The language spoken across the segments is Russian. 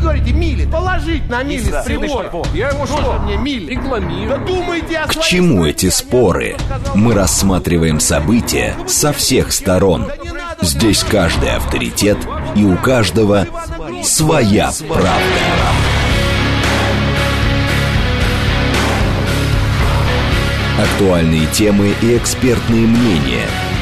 говорите, мили, положить на мили с. Я его Тоже что? мне мили. Рекламирую. Да думайте о К чему эти споры? Мы рассматриваем события со всех сторон. Здесь каждый авторитет и у каждого своя правда. Актуальные темы и экспертные мнения.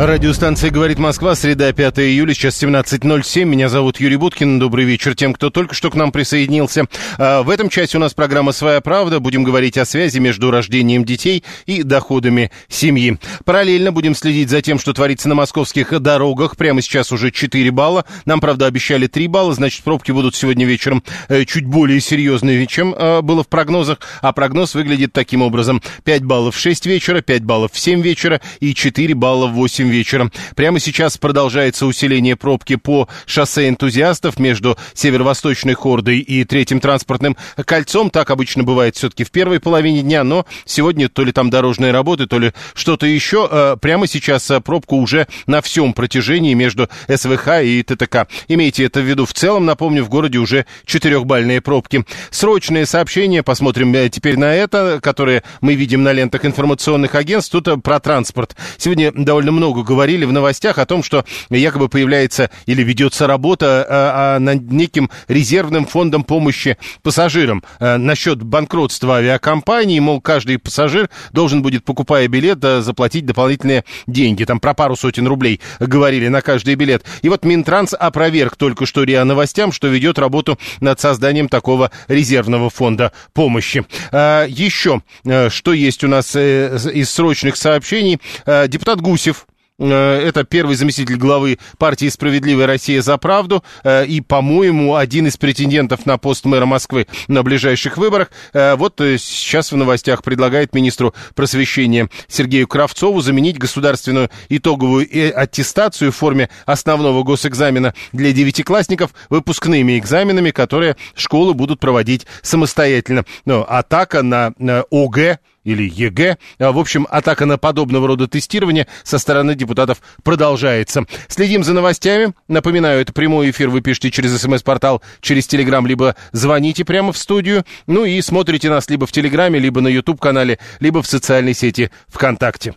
Радиостанция «Говорит Москва», среда, 5 июля, сейчас 17.07. Меня зовут Юрий Буткин. Добрый вечер тем, кто только что к нам присоединился. А, В этом часе у нас программа «Своя правда». Будем говорить о связи между рождением детей и доходами семьи. Параллельно будем следить за тем, что творится на московских дорогах. Прямо сейчас уже 4 балла. Нам, правда, обещали 3 балла, значит, пробки будут сегодня вечером э, чуть более серьезные, чем э, было в прогнозах. А прогноз выглядит таким образом. 5 баллов в 6 вечера, 5 баллов в 7 вечера и 4 балла в 8 вечера. Прямо сейчас продолжается усиление пробки по шоссе энтузиастов между северо-восточной хордой и третьим транспортным кольцом. Так обычно бывает все-таки в первой половине дня, но сегодня то ли там дорожные работы, то ли что-то еще. Э, Прямо сейчас э, пробка уже на всем протяжении между СВХ и ТТК. Имейте это в виду. В целом, напомню, в городе уже четырехбальные пробки. Срочные сообщения, посмотрим э, теперь на это, которые мы видим на лентах информационных агентств. Тут про транспорт. Сегодня довольно много говорили в новостях о том, что якобы появляется или ведется работа а, а, над неким резервным фондом помощи пассажирам э, насчет банкротства авиакомпании, мол, каждый пассажир должен будет, покупая билет, э, заплатить дополнительные деньги. Там про пару сотен рублей говорили на каждый билет. И вот Минтранс опроверг только что РИА Новостям, что ведет работу над созданием такого резервного фонда помощи. Еще, э, что есть у нас э, из срочных сообщений. Э, Депутат Гусев Э, Это первый заместитель главы партии «Справедливая Россия за правду» э, и, по-моему, один из претендентов на пост мэра Москвы на ближайших выборах. Э, Вот э, сейчас в новостях предлагает министру просвещения Сергею Кравцову заменить государственную итоговую э, аттестацию в форме основного госэкзамена для девятиклассников выпускными экзаменами, которые школы будут проводить самостоятельно. Ну, атака на э, ОГЭ или ЕГЭ. А, В общем, атака на подобного рода тестирование со стороны депутатов продолжается. Следим за новостями. Напоминаю, это прямой эфир вы пишете через смс-портал, через Телеграм, либо звоните прямо в студию. Ну и смотрите нас либо в Телеграме, либо на YouTube-канале, либо в социальной сети ВКонтакте.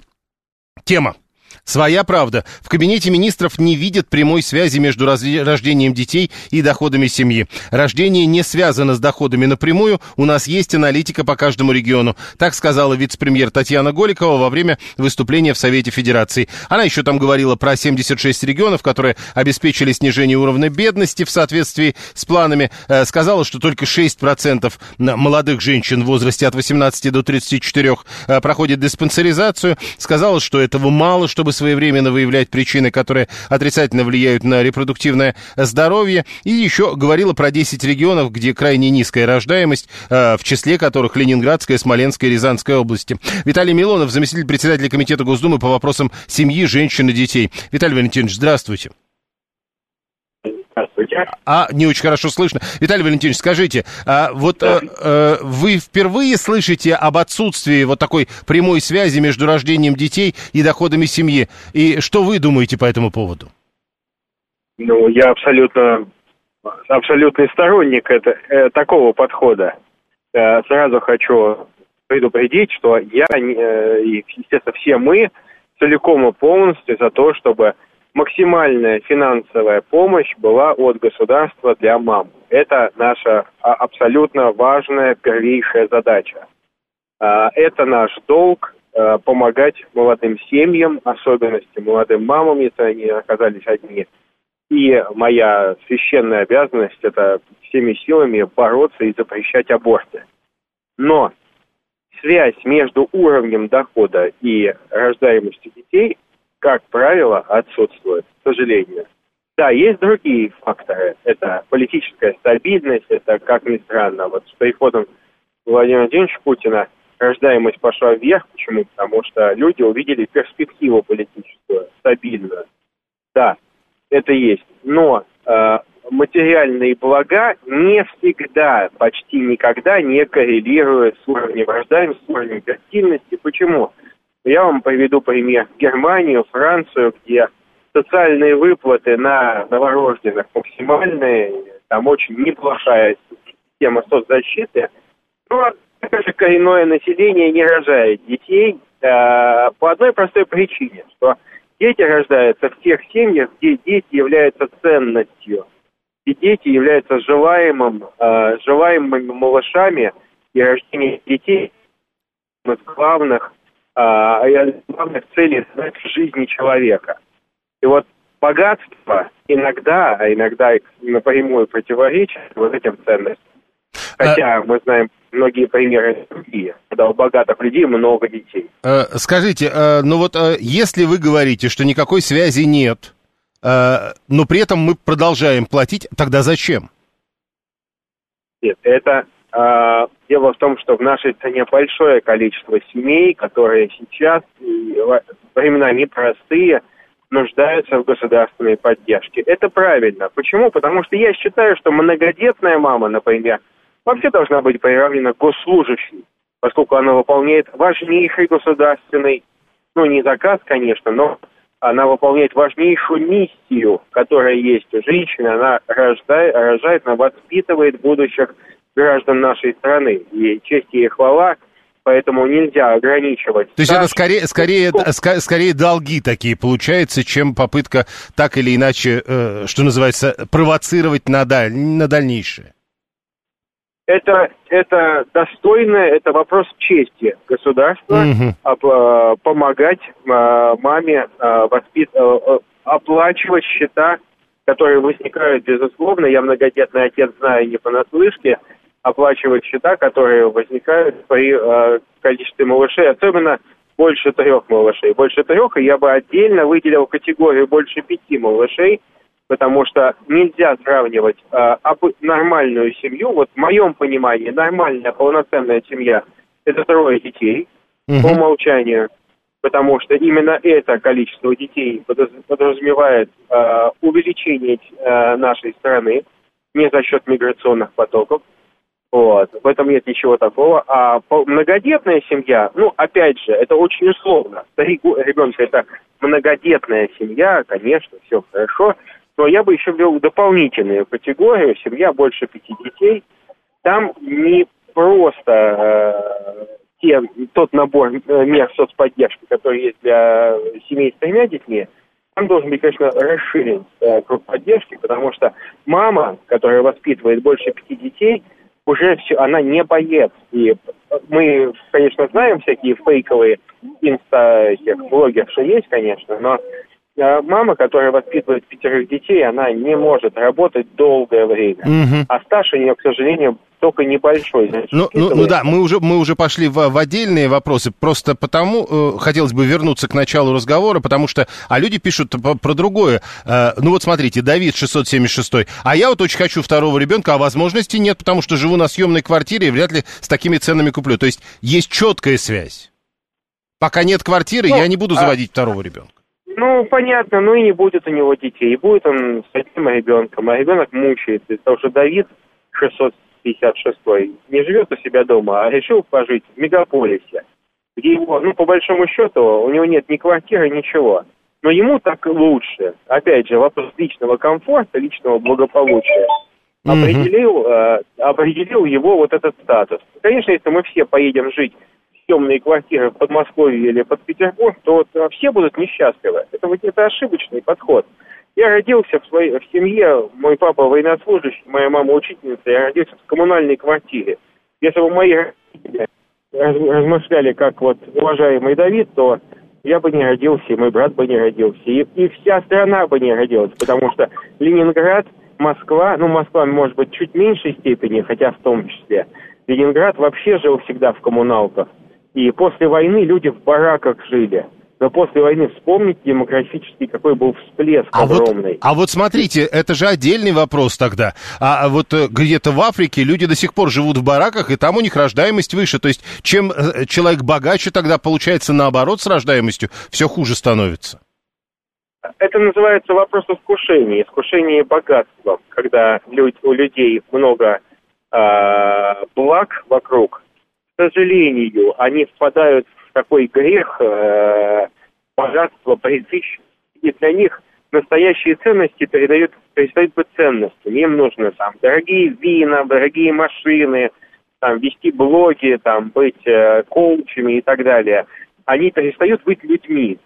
Тема. Своя правда. В кабинете министров не видят прямой связи между рождением детей и доходами семьи. Рождение не связано с доходами напрямую. У нас есть аналитика по каждому региону. Так сказала вице-премьер Татьяна Голикова во время выступления в Совете Федерации. Она еще там говорила про 76 регионов, которые обеспечили снижение уровня бедности в соответствии с планами. Э, Сказала, что только 6% на- молодых женщин в возрасте от 18 до 34 э, проходит диспансеризацию. Сказала, что этого мало, чтобы своевременно выявлять причины, которые отрицательно влияют на репродуктивное здоровье. И еще говорила про 10 регионов, где крайне низкая рождаемость, э, в числе которых Ленинградская, Смоленская и Рязанская области. Виталий Милонов, заместитель председателя Комитета Госдумы по вопросам семьи, женщин и детей. Виталий Валентинович, здравствуйте. Здравствуйте. А, не очень хорошо слышно. Виталий Валентинович, скажите, а вот э, э, вы впервые слышите об отсутствии вот такой прямой связи между рождением детей и доходами семьи? И что вы думаете по этому поводу? Ну, я абсолютно, абсолютный сторонник это, э, такого подхода. Э, сразу хочу предупредить, что я э, и, естественно, все мы целиком и полностью за то, чтобы максимальная финансовая помощь была от государства для мам. Это наша а, абсолютно важная первейшая задача. А, Это наш долг э, помогать молодым семьям, особенности молодым мамам, если они оказались одни. И моя священная обязанность – это всеми силами бороться и запрещать аборты. Но связь между уровнем дохода и рождаемостью детей, как правило, отсутствует, к сожалению. Да, есть другие факторы. Это политическая стабильность, это, как ни странно, вот с приходом Владимира Владимировича Путина рождаемость пошла вверх. Почему? Потому что люди увидели перспективу политическую, стабильную. Да, это есть. Но э, материальные блага не всегда, почти никогда не коррелируют с уровнем рождаемости, с уровнем фертильности. Почему? Я вам приведу пример. Германию, Францию, где социальные выплаты на новорожденных максимальные, там очень неплохая система соцзащиты. Но также коренное население не рожает детей э, по одной простой причине, что дети рождаются в тех семьях, где дети являются ценностью. И дети являются желаемым, э, желаемыми малышами, и рождение детей из главных, главных целей в жизни человека. И вот богатство иногда, а иногда напрямую противоречит вот этим ценностям. Хотя а... мы знаем многие примеры другие, когда у богатых людей много детей. Э, скажите, э, ну вот э, если вы говорите, что никакой связи нет, но при этом мы продолжаем платить, тогда зачем? Нет, это дело в том, что в нашей стране большое количество семей, которые сейчас, времена непростые, нуждаются в государственной поддержке. Это правильно. Почему? Потому что я считаю, что многодетная мама, например, вообще должна быть приравнена к госслужащей, поскольку она выполняет важнейший государственный, ну не заказ, конечно, но она выполняет важнейшую миссию, которая есть у женщины. Она рождает, рожает, она воспитывает будущих граждан нашей страны. И честь ей хвала – поэтому нельзя ограничивать. То есть это скорее, скорее, скорее долги такие получается, чем попытка так или иначе, э, что называется, провоцировать на, даль, на дальнейшее? Это, это достойно, это вопрос чести государства угу. помогать э, маме э, воспит, оплачивать счета, которые возникают, безусловно. Я многодетный отец знаю не понаслышке, оплачивать счета, которые возникают при э, количестве малышей, особенно больше трех малышей. Больше трех, и я бы отдельно выделил категорию больше пяти малышей, потому что нельзя сравнивать э, нормальную семью, вот в моем понимании нормальная полноценная семья – это трое детей угу. по умолчанию, потому что именно это количество детей подразумевает э, увеличение э, нашей страны не за счет миграционных потоков. Вот. В этом нет ничего такого. А многодетная семья, ну, опять же, это очень условно. Старик ребенка это многодетная семья, конечно, все хорошо. Но я бы еще ввел дополнительную категорию, семья больше пяти детей. Там не просто э, те, тот набор э, мер соцподдержки, который есть для семей с тремя детьми, там должен быть, конечно, расширен э, круг поддержки, потому что мама, которая воспитывает больше пяти детей – уже все, она не боец. И мы, конечно, знаем всякие фейковые инста блогеров, что есть, конечно, но э, мама, которая воспитывает пятерых детей, она не может работать долгое время. Угу. А стаж у нее, к сожалению, только небольшой. Значит, ну, ну, ну да, мы уже, мы уже пошли в, в отдельные вопросы. Просто потому э, хотелось бы вернуться к началу разговора, потому что, а люди пишут про, про другое. Э, ну вот смотрите, Давид 676, а я вот очень хочу второго ребенка, а возможности нет, потому что живу на съемной квартире и вряд ли с такими ценами куплю. То есть есть четкая связь. Пока нет квартиры, ну, я не буду а заводить а... второго ребенка. Ну, понятно, ну и не будет у него детей. И будет он с одним ребенком, а ребенок мучается, потому что Давид 600 56-й не живет у себя дома, а решил пожить в мегаполисе, где его, ну, по большому счету, у него нет ни квартиры, ничего. Но ему так лучше. Опять же, вопрос личного комфорта, личного благополучия определил, э, определил его вот этот статус. Конечно, если мы все поедем жить в темные квартиры в Подмосковье или под Петербург, то э, все будут несчастливы. Это вот это ошибочный подход. Я родился в своей в семье, мой папа военнослужащий, моя мама учительница, я родился в коммунальной квартире. Если бы мои родители размышляли, как вот уважаемый Давид, то я бы не родился, и мой брат бы не родился, и, и вся страна бы не родилась, потому что Ленинград, Москва, ну, Москва, может быть, чуть меньшей степени, хотя в том числе, Ленинград вообще жил всегда в коммуналках. И после войны люди в бараках жили но после войны вспомните демографический, какой был всплеск а огромный. Вот, а вот смотрите, это же отдельный вопрос тогда. А, а вот э, где-то в Африке люди до сих пор живут в бараках, и там у них рождаемость выше. То есть чем э, человек богаче, тогда получается наоборот с рождаемостью все хуже становится. это называется вопрос искушения, искушение богатством, когда люд, у людей много э, благ вокруг. К сожалению, они впадают в такой грех э, богатства, присыщенности, и для них настоящие ценности передают, перестают быть ценностями. Им нужно там дорогие вина, дорогие машины, там вести блоги, там быть э, коучами и так далее. Они перестают быть людьми.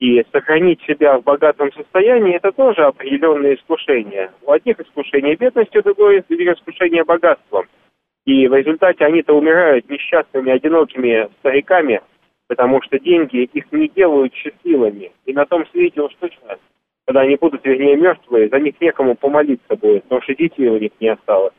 И сохранить себя в богатом состоянии – это тоже определенное искушение. У одних искушение бедностью, другое искушение богатством. И в результате они-то умирают несчастными, одинокими стариками, потому что деньги их не делают счастливыми. И на том свете уж точно, когда они будут, вернее, мертвые, за них некому помолиться будет, потому что детей у них не осталось.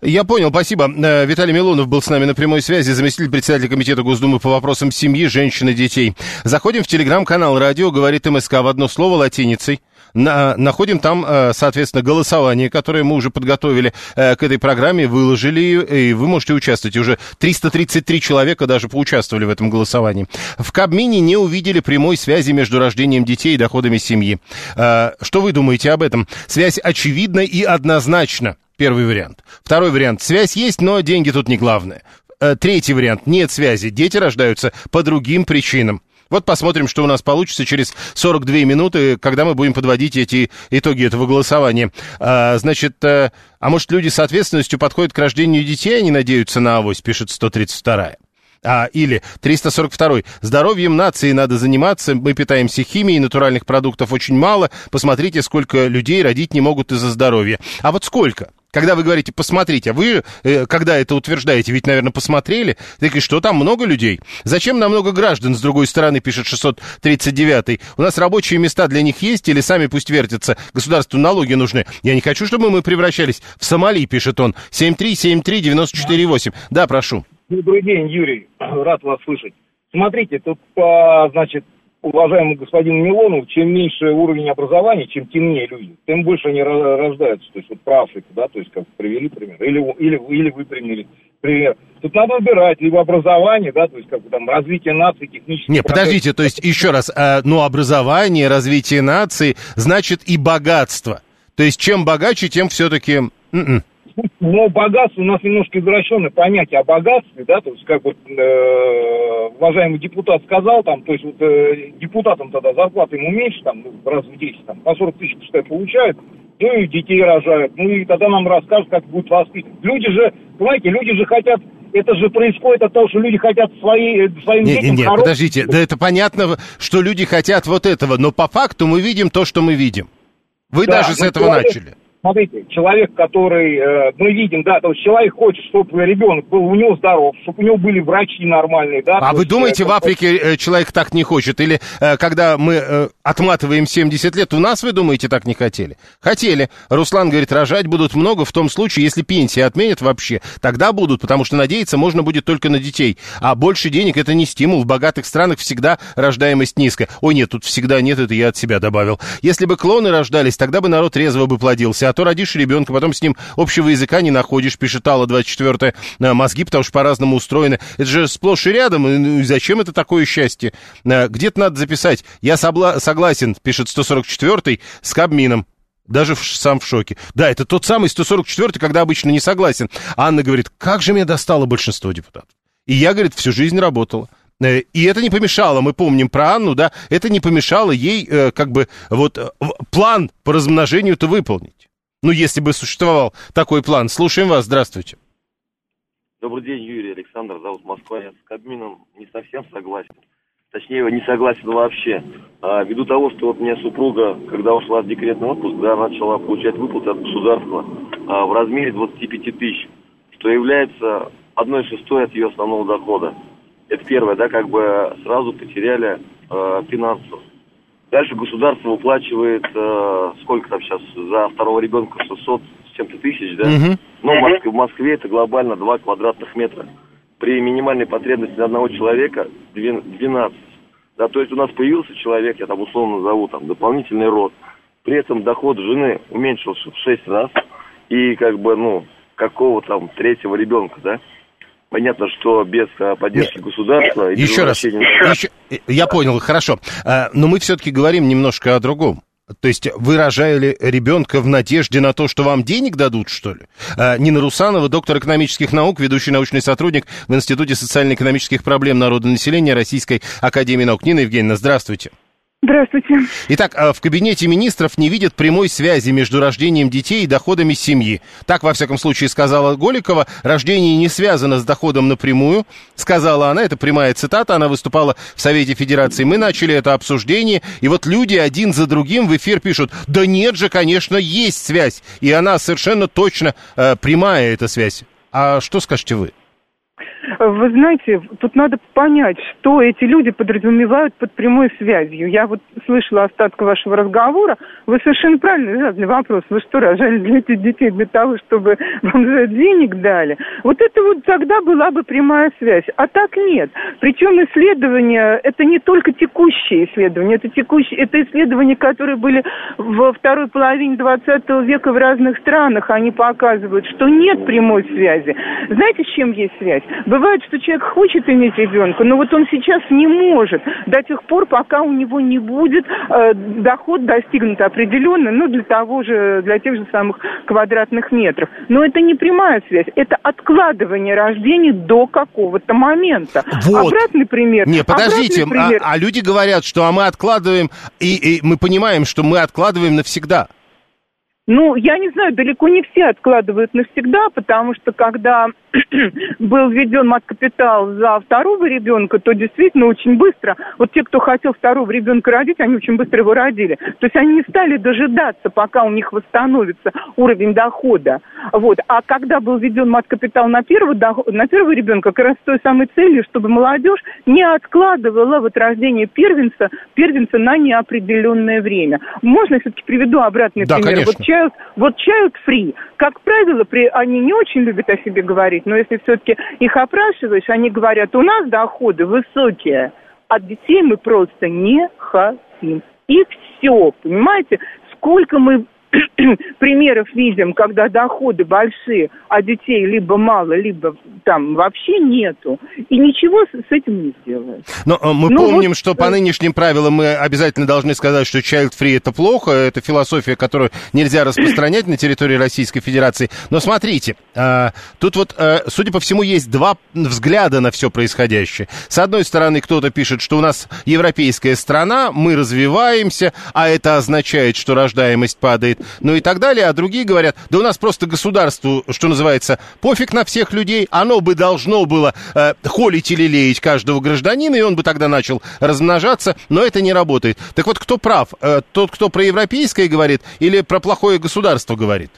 Я понял, спасибо. Э, Виталий Милонов был с нами на прямой связи, заместитель председателя комитета Госдумы по вопросам семьи, женщин и детей. Заходим в телеграм-канал «Радио», говорит МСК в одно слово латиницей. На, находим там, э, соответственно, голосование, которое мы уже подготовили э, к этой программе, выложили и вы можете участвовать. Уже 333 человека даже поучаствовали в этом голосовании. В Кабмине не увидели прямой связи между рождением детей и доходами семьи. Что вы думаете об этом? Связь очевидна и однозначна. Первый вариант. Второй вариант. Связь есть, но деньги тут не главное. Э, третий вариант. Нет связи. Дети рождаются по другим причинам. Вот посмотрим, что у нас получится через 42 минуты, когда мы будем подводить эти итоги этого голосования. А, значит, а, а может люди с ответственностью подходят к рождению детей, они надеются на авось, пишет 132 а, или 342 Здоровьем нации надо заниматься. Мы питаемся химией, натуральных продуктов очень мало. Посмотрите, сколько людей родить не могут из-за здоровья. А вот сколько? Когда вы говорите «посмотрите», а вы, э, когда это утверждаете, ведь, наверное, посмотрели, такие, что там много людей. Зачем нам много граждан, с другой стороны, пишет 639-й. У нас рабочие места для них есть или сами пусть вертятся, государству налоги нужны. Я не хочу, чтобы мы превращались в Сомали, пишет он. 7373948. Да, прошу. Добрый день, Юрий. Рад вас слышать. Смотрите, тут, по, значит, уважаемый господин Милонов, чем меньше уровень образования, чем темнее люди, тем больше они рождаются. То есть вот про Африку, да, то есть как привели пример. Или, или, или вы примели пример. Тут надо выбирать либо образование, да, то есть как бы там развитие нации, технически. Не, подождите, то есть еще раз, а, ну образование, развитие нации, значит и богатство. То есть чем богаче, тем все-таки... М-м. Но богатство у нас немножко извращенное понятие о богатстве, да, то есть как вот э, уважаемый депутат сказал, там, то есть вот э, депутатам тогда зарплата ему меньше, там, ну, раз в 10, там, по 40 тысяч, считай, получают, ну и детей рожают, ну и тогда нам расскажут, как будет воспитывать. Люди же, понимаете, люди же хотят это же происходит от того, что люди хотят свои, своим не, детям... Нет, нет, подождите, да это понятно, что люди хотят вот этого, но по факту мы видим то, что мы видим. Вы да, даже с этого человек, начали смотрите, человек, который, э, мы видим, да, то есть человек хочет, чтобы ребенок был у него здоров, чтобы у него были врачи нормальные, да. А вы думаете, в Африке э, человек так не хочет? Или э, когда мы э, отматываем 70 лет, у нас, вы думаете, так не хотели? Хотели. Руслан говорит, рожать будут много в том случае, если пенсии отменят вообще. Тогда будут, потому что надеяться можно будет только на детей. А больше денег это не стимул. В богатых странах всегда рождаемость низкая. Ой, нет, тут всегда нет, это я от себя добавил. Если бы клоны рождались, тогда бы народ резво бы плодился. То родишь ребенка, потом с ним общего языка не находишь, пишет Алла 24 а, мозги, потому что по-разному устроены. Это же сплошь и рядом, ну, и зачем это такое счастье? А, где-то надо записать. Я собла- согласен, пишет 144 с Кабмином. Даже в, сам в шоке. Да, это тот самый 144 когда обычно не согласен. Анна говорит, как же меня достало большинство депутатов. И я, говорит, всю жизнь работала. Э, и это не помешало, мы помним про Анну, да, это не помешало ей э, как бы вот план по размножению-то выполнить. Ну, если бы существовал такой план. Слушаем вас, здравствуйте. Добрый день, Юрий Александр, зовут Москва. Я с Кабмином не совсем согласен. Точнее, не согласен вообще. А, ввиду того, что вот у меня супруга, когда ушла в декретный отпуск, да, начала получать выплаты от государства а, в размере 25 тысяч, что является одной шестой от ее основного дохода. Это первое, да, как бы сразу потеряли э, финансово. Дальше государство выплачивает, э, сколько там сейчас, за второго ребенка 600 с чем-то тысяч, да? Угу. Ну, в Москве, в Москве это глобально 2 квадратных метра. При минимальной потребности одного человека 12. Да, то есть у нас появился человек, я там условно назову, там, дополнительный род. При этом доход жены уменьшился в 6 раз. И как бы, ну, какого там третьего ребенка, да? Понятно, что без а, поддержки Нет. государства... без Еще раз, еще- э, я понял, хорошо. А, Но мы все-таки говорим немножко о другом. То есть вы рожали ребенка в надежде на то, что вам денег дадут, что ли? А, Нина Русанова, доктор экономических наук, ведущий научный сотрудник в Институте социально-экономических проблем народонаселения Российской Академии наук. Нина Евгеньевна, здравствуйте. Здравствуйте. Итак, а, в кабинете министров не видят прямой связи между рождением детей и доходами семьи. Так, во всяком случае, сказала Голикова. Рождение не связано с доходом напрямую, сказала она. Это прямая цитата. Она выступала в Совете Федерации. Мы начали это обсуждение, и вот люди один за другим в эфир пишут, да нет же, конечно, есть связь. И она совершенно точно э, прямая, эта связь. А что скажете вы? Вы знаете, тут надо понять, что эти люди подразумевают под прямой связью. Я вот слышала остаток вашего разговора. Вы совершенно правильно задали вопрос. Вы что, рожали для этих детей для того, чтобы вам за денег дали? Вот это вот тогда была бы прямая связь. А так нет. Причем исследования, это не только текущие исследования, это текущие, это исследования, которые были во второй половине 20 века в разных странах. Они показывают, что нет прямой связи. Знаете, с чем есть связь? Бывает, что человек хочет иметь ребенка, но вот он сейчас не может до тех пор, пока у него не будет э, доход достигнут определенно, ну, для того же, для тех же самых квадратных метров. Но это не прямая связь, это откладывание рождения до какого-то момента. Вот. Обратный пример. Не, подождите, обратный пример. а, а люди говорят, что а мы откладываем, и, и мы понимаем, что мы откладываем навсегда. Ну, я не знаю, далеко не все откладывают навсегда, потому что когда был введен мат-капитал за второго ребенка, то действительно очень быстро, вот те, кто хотел второго ребенка родить, они очень быстро его родили. То есть они не стали дожидаться, пока у них восстановится уровень дохода. Вот. А когда был введен мат-капитал на первого, доход- на первого ребенка, как раз с той самой целью, чтобы молодежь не откладывала вот рождение первенца, первенца на неопределенное время. Можно я все-таки приведу обратный Да, пример? конечно. Вот child, вот child free, как правило, при, они не очень любят о себе говорить, но если все-таки их опрашиваешь, они говорят, у нас доходы высокие, а детей мы просто не хотим. И все, понимаете? Сколько мы примеров видим, когда доходы большие, а детей либо мало, либо там вообще нету. И ничего с, этим не сделаешь. Но э, мы Ну, помним, вот, что по э, нынешним правилам мы обязательно должны сказать, что child-free это плохо, это философия, которую нельзя распространять на территории Российской Федерации. Но смотрите, э, тут вот, судя по всему, есть два взгляда на все происходящее. С одной стороны, кто-то пишет, что у нас европейская страна, мы развиваемся, а это означает, что рождаемость падает, ну и так далее. А другие говорят, да у нас просто государству, что называется, пофиг на всех людей, оно бы должно было э, холить или леять каждого гражданина, и он бы тогда начал размножаться, но это не работает. Так вот, кто прав? Э, тот, кто про европейское говорит, или про плохое государство говорит?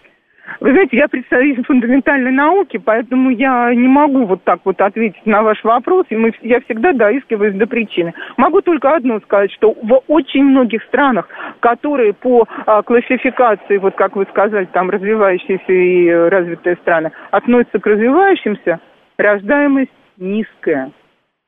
Вы знаете, я представитель фундаментальной науки, поэтому я не могу вот так вот ответить на ваш вопрос, и мы, я всегда доискиваюсь до причины. Могу только одно сказать, что в очень многих странах, которые по а, классификации, вот как вы сказали, там развивающиеся и развитые страны, относятся к развивающимся, рождаемость низкая.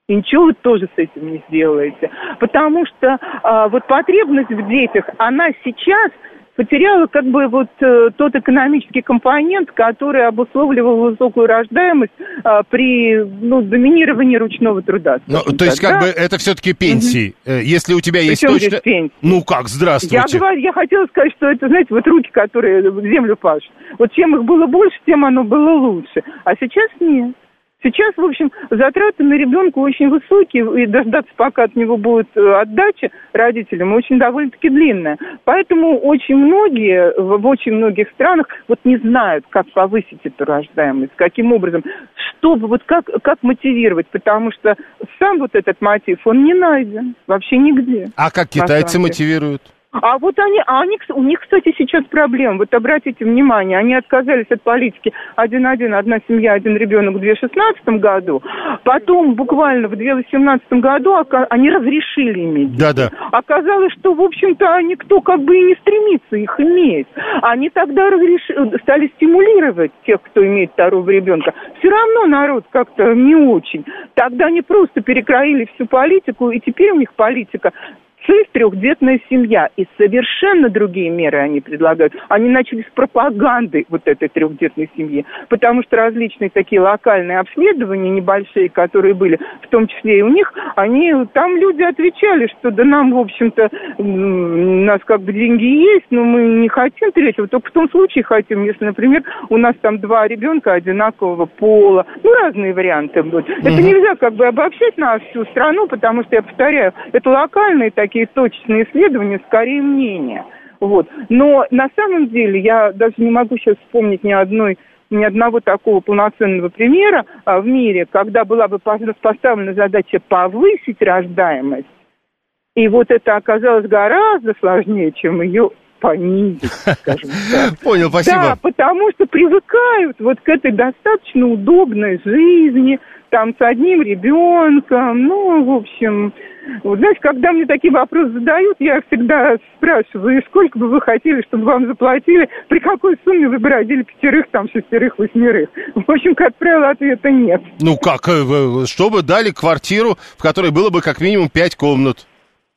И ничего вы тоже с этим не сделаете. Потому что а, вот потребность в детях, она сейчас потеряла как бы вот э, тот экономический компонент, который обусловливал высокую рождаемость а, при ну, доминировании ручного труда. Ну, то есть, так, как да? бы, это все-таки пенсии. Э, Если у тебя есть Причем точно... пенсии? Ну как, Я, здравствуйте. говорю, я хотела сказать, что это, знаете, вот руки, которые землю пашут. Вот чем их было больше, тем оно было лучше. А сейчас нет. Сейчас, в общем, затраты на ребенка очень высокие, и дождаться, пока от него будет э, отдача родителям, очень довольно-таки длинная. Поэтому очень многие, в очень многих странах вот не знают, как повысить эту рождаемость, каким образом, чтобы, вот как, как мотивировать, потому что сам вот этот мотив, он не найден вообще нигде. А как китайцы мотивируют? А вот они, а они, у них, кстати, сейчас проблема. Вот обратите внимание, они отказались от политики один-один, одна семья, один ребенок в 2016 году. Потом, буквально в 2018 году, они разрешили иметь. детей. Да-да. Оказалось, что, в общем-то, никто как бы и не стремится их иметь. Они тогда разреш- стали стимулировать тех, кто имеет второго ребенка. Все равно народ как-то не очень. Тогда они просто перекроили всю политику, и теперь у них политика цель трехдетная семья. И совершенно другие меры они предлагают. Они начали с пропаганды вот этой трехдетной семьи. Потому что различные такие локальные обследования небольшие, которые были, в том числе и у них, они, там люди отвечали, что да нам, в общем-то, у нас как бы деньги есть, но мы не хотим третьего. Только в том случае хотим, если, например, у нас там два ребенка одинакового пола. Ну, разные варианты будут. Это нельзя как бы обобщать на всю страну, потому что, я повторяю, это локальные такие точечные исследования, скорее мнения. Вот. Но на самом деле я даже не могу сейчас вспомнить ни одной ни одного такого полноценного примера а, в мире, когда была бы поставлена задача повысить рождаемость, и вот это оказалось гораздо сложнее, чем ее понизить, скажем так. Понял, спасибо. Да, потому что привыкают вот к этой достаточно удобной жизни, там с одним ребенком, ну, в общем, вот, знаете, когда мне такие вопросы задают, я всегда спрашиваю, сколько бы вы хотели, чтобы вам заплатили, при какой сумме вы бы родили пятерых, там, шестерых, восьмерых? В общем, как правило, ответа нет. Ну как, э, чтобы дали квартиру, в которой было бы как минимум пять комнат.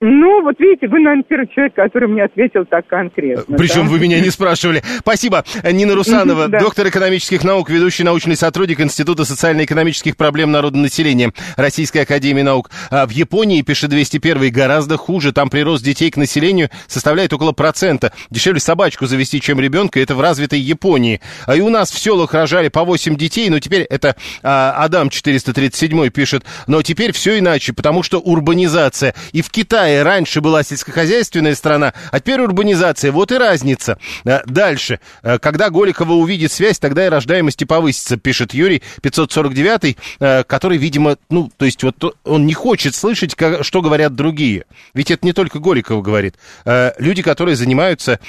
Ну, вот видите, вы, наверное, первый человек, который мне ответил так конкретно. Причем да? вы меня не спрашивали. Спасибо. Нина Русанова, Да. доктор экономических наук, ведущий научный сотрудник Института социально-экономических проблем народонаселения Российской Академии Наук. А в Японии, пишет 201 гораздо хуже. Там прирост детей к населению составляет около процента. Дешевле собачку завести, чем ребенка. Это в развитой Японии. А и у нас в селах рожали по 8 детей. Но теперь это а, Адам 437 пишет. Но теперь все иначе, потому что урбанизация. И в Китае раньше была сельскохозяйственная страна, а теперь урбанизация. Вот и разница. А, Дальше. А, Когда Голикова увидит связь, тогда и рождаемость и повысится, пишет Юрий 549, а, который, видимо, ну, то есть вот он не хочет слышать, что говорят другие. Ведь это не только Голикова говорит. Люди, которые занимаются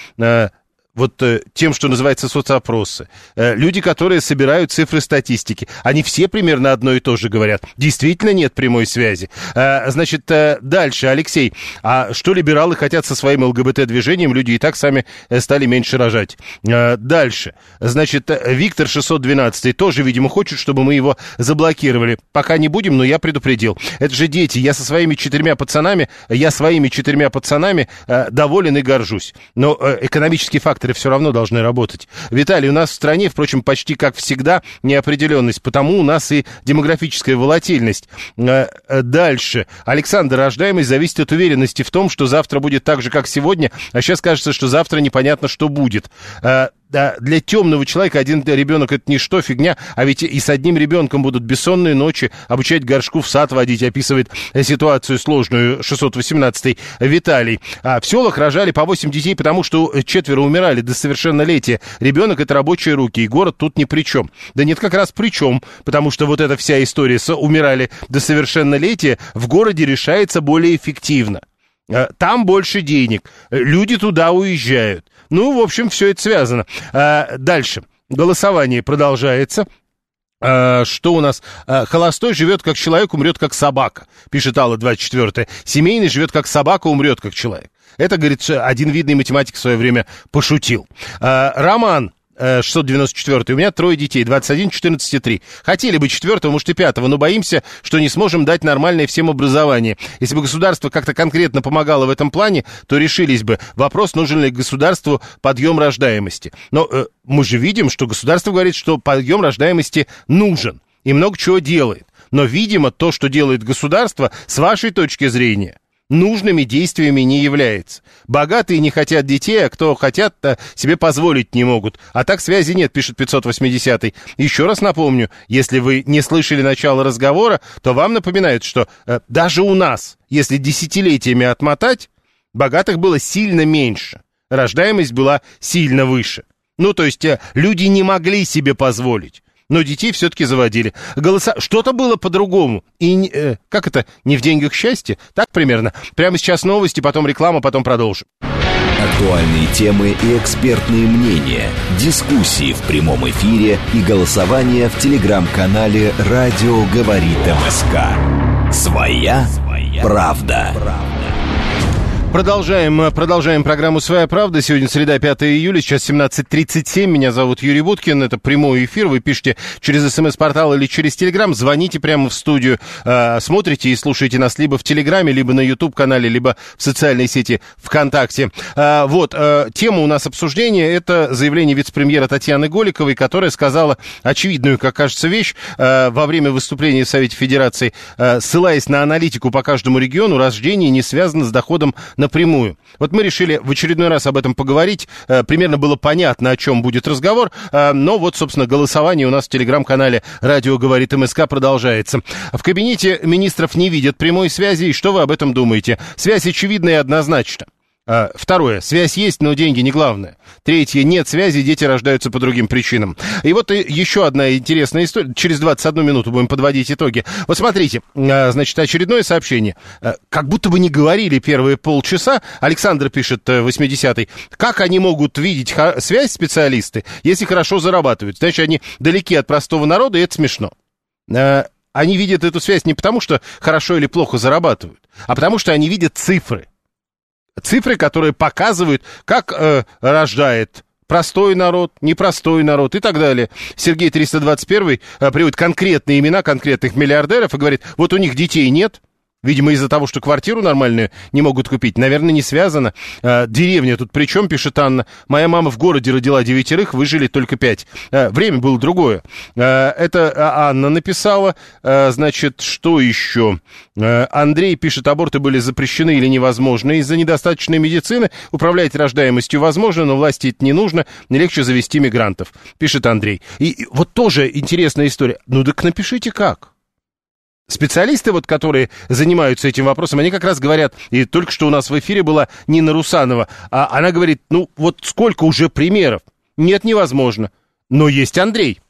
вот э, тем, что называется соцопросы. Э, люди, которые собирают цифры статистики, они все примерно одно и то же говорят. Действительно нет прямой связи. Э, значит, дальше, Алексей, а что либералы хотят со своим ЛГБТ-движением? Люди и так сами стали меньше рожать. Дальше, значит, Виктор 612 тоже, видимо, хочет, чтобы мы его заблокировали. Пока не будем, но я предупредил. Это же дети. Я со своими четырьмя пацанами, я своими четырьмя пацанами доволен и горжусь. Но э, экономические факторы все равно должны работать. Виталий, у нас в стране, впрочем, почти как всегда неопределенность, потому у нас и демографическая волатильность. Э, э, Дальше. Александр, рождаемость зависит от уверенности в том, что завтра будет так же, как сегодня, а сейчас кажется, что завтра непонятно, что будет. Да, для темного человека один ребенок это ничто, фигня, а ведь и с одним ребенком будут бессонные ночи, обучать горшку в сад водить, описывает ситуацию сложную 618 Виталий. А в селах рожали по 8 детей, потому что четверо умирали до совершеннолетия. Ребенок это рабочие руки, и город тут ни при чем. Да нет, как раз при чем, потому что вот эта вся история с умирали до совершеннолетия в городе решается более эффективно. Э, Там больше денег, люди туда уезжают. Ну, в общем, все это связано. А, Дальше. Голосование продолжается. А, Что у нас? А, Холостой живет как человек, умрет как собака, пишет Алла 24. Семейный живет как собака, умрет как человек. Это, говорит, один видный математик в свое время пошутил. А, Роман 694. У меня трое детей, 21, 14 и 3. Хотели бы четвертого, может и пятого, но боимся, что не сможем дать нормальное всем образование. Если бы государство как-то конкретно помогало в этом плане, то решились бы. Вопрос, нужен ли государству подъем рождаемости. Но э, мы же видим, что государство говорит, что подъем рождаемости нужен и много чего делает. Но, видимо, то, что делает государство, с вашей точки зрения, нужными действиями не является. Богатые не хотят детей, а кто хотят, то себе позволить не могут. А так связи нет, пишет 580 Еще раз напомню, если вы не слышали начало разговора, то вам напоминают, что э, даже у нас, если десятилетиями отмотать, богатых было сильно меньше. Рождаемость была сильно выше. Ну, то есть э, люди не могли себе позволить. Но детей все-таки заводили. Голоса... Что-то было по-другому. И э, как это? Не в деньгах счастье? Так примерно. Прямо сейчас новости, потом реклама, потом продолжим. Актуальные темы и экспертные мнения, дискуссии в прямом эфире и голосование в телеграм-канале «Радио говорит МСК». Своя правда. Продолжаем, э, продолжаем программу «Своя правда». Сегодня среда, 5 июля, сейчас 17.37. Меня зовут Юрий Буткин. Это прямой эфир. Вы пишете через смс-портал или через Телеграм. Звоните прямо в студию. Э, смотрите и слушайте нас либо в Телеграме, либо на YouTube-канале, либо в социальной сети ВКонтакте. Э, вот, тема у нас обсуждения. Это заявление вице-премьера Татьяны Голиковой, которая сказала очевидную, как кажется, вещь во время выступления в Совете Федерации, ссылаясь на аналитику по каждому региону, рождение не связано с доходом напрямую. Вот мы решили в очередной раз об этом поговорить. Э, примерно было понятно, о чем будет разговор. Э, но вот, собственно, голосование у нас в телеграм-канале «Радио говорит МСК» продолжается. В кабинете министров не видят прямой связи. И что вы об этом думаете? Связь очевидна и однозначна. А, второе. Связь есть, но деньги не главное. Третье. Нет связи, дети рождаются по другим причинам. И вот еще одна интересная история. Через 21 минуту будем подводить итоги. Вот смотрите, а, значит, очередное сообщение. А, как будто бы не говорили первые полчаса. Александр пишет, 80-й. Как они могут видеть связь специалисты, если хорошо зарабатывают? Значит, они далеки от простого народа, и это смешно. Они видят эту связь не потому, что хорошо или плохо зарабатывают, а потому что они видят цифры цифры, которые показывают, как э, рождает простой народ, непростой народ и так далее. Сергей 321 э, приводит конкретные имена конкретных миллиардеров и говорит, вот у них детей нет, Видимо, из-за того, что квартиру нормальную не могут купить. Наверное, не связано. А, деревня тут при чем, пишет Анна. Моя мама в городе родила девятерых, выжили только пять. А, время было другое. А, это Анна написала. Значит, что еще? Андрей пишет, аборты были запрещены или невозможны из-за недостаточной медицины. Управлять рождаемостью возможно, но власти это не нужно. Легче завести мигрантов, пишет Андрей. И вот тоже интересная история. Ну так напишите как. Специалисты, вот, которые занимаются этим вопросом, они как раз говорят, и только что у нас в эфире была Нина Русанова, а она говорит, ну вот сколько уже примеров? Нет, невозможно. Но есть Андрей.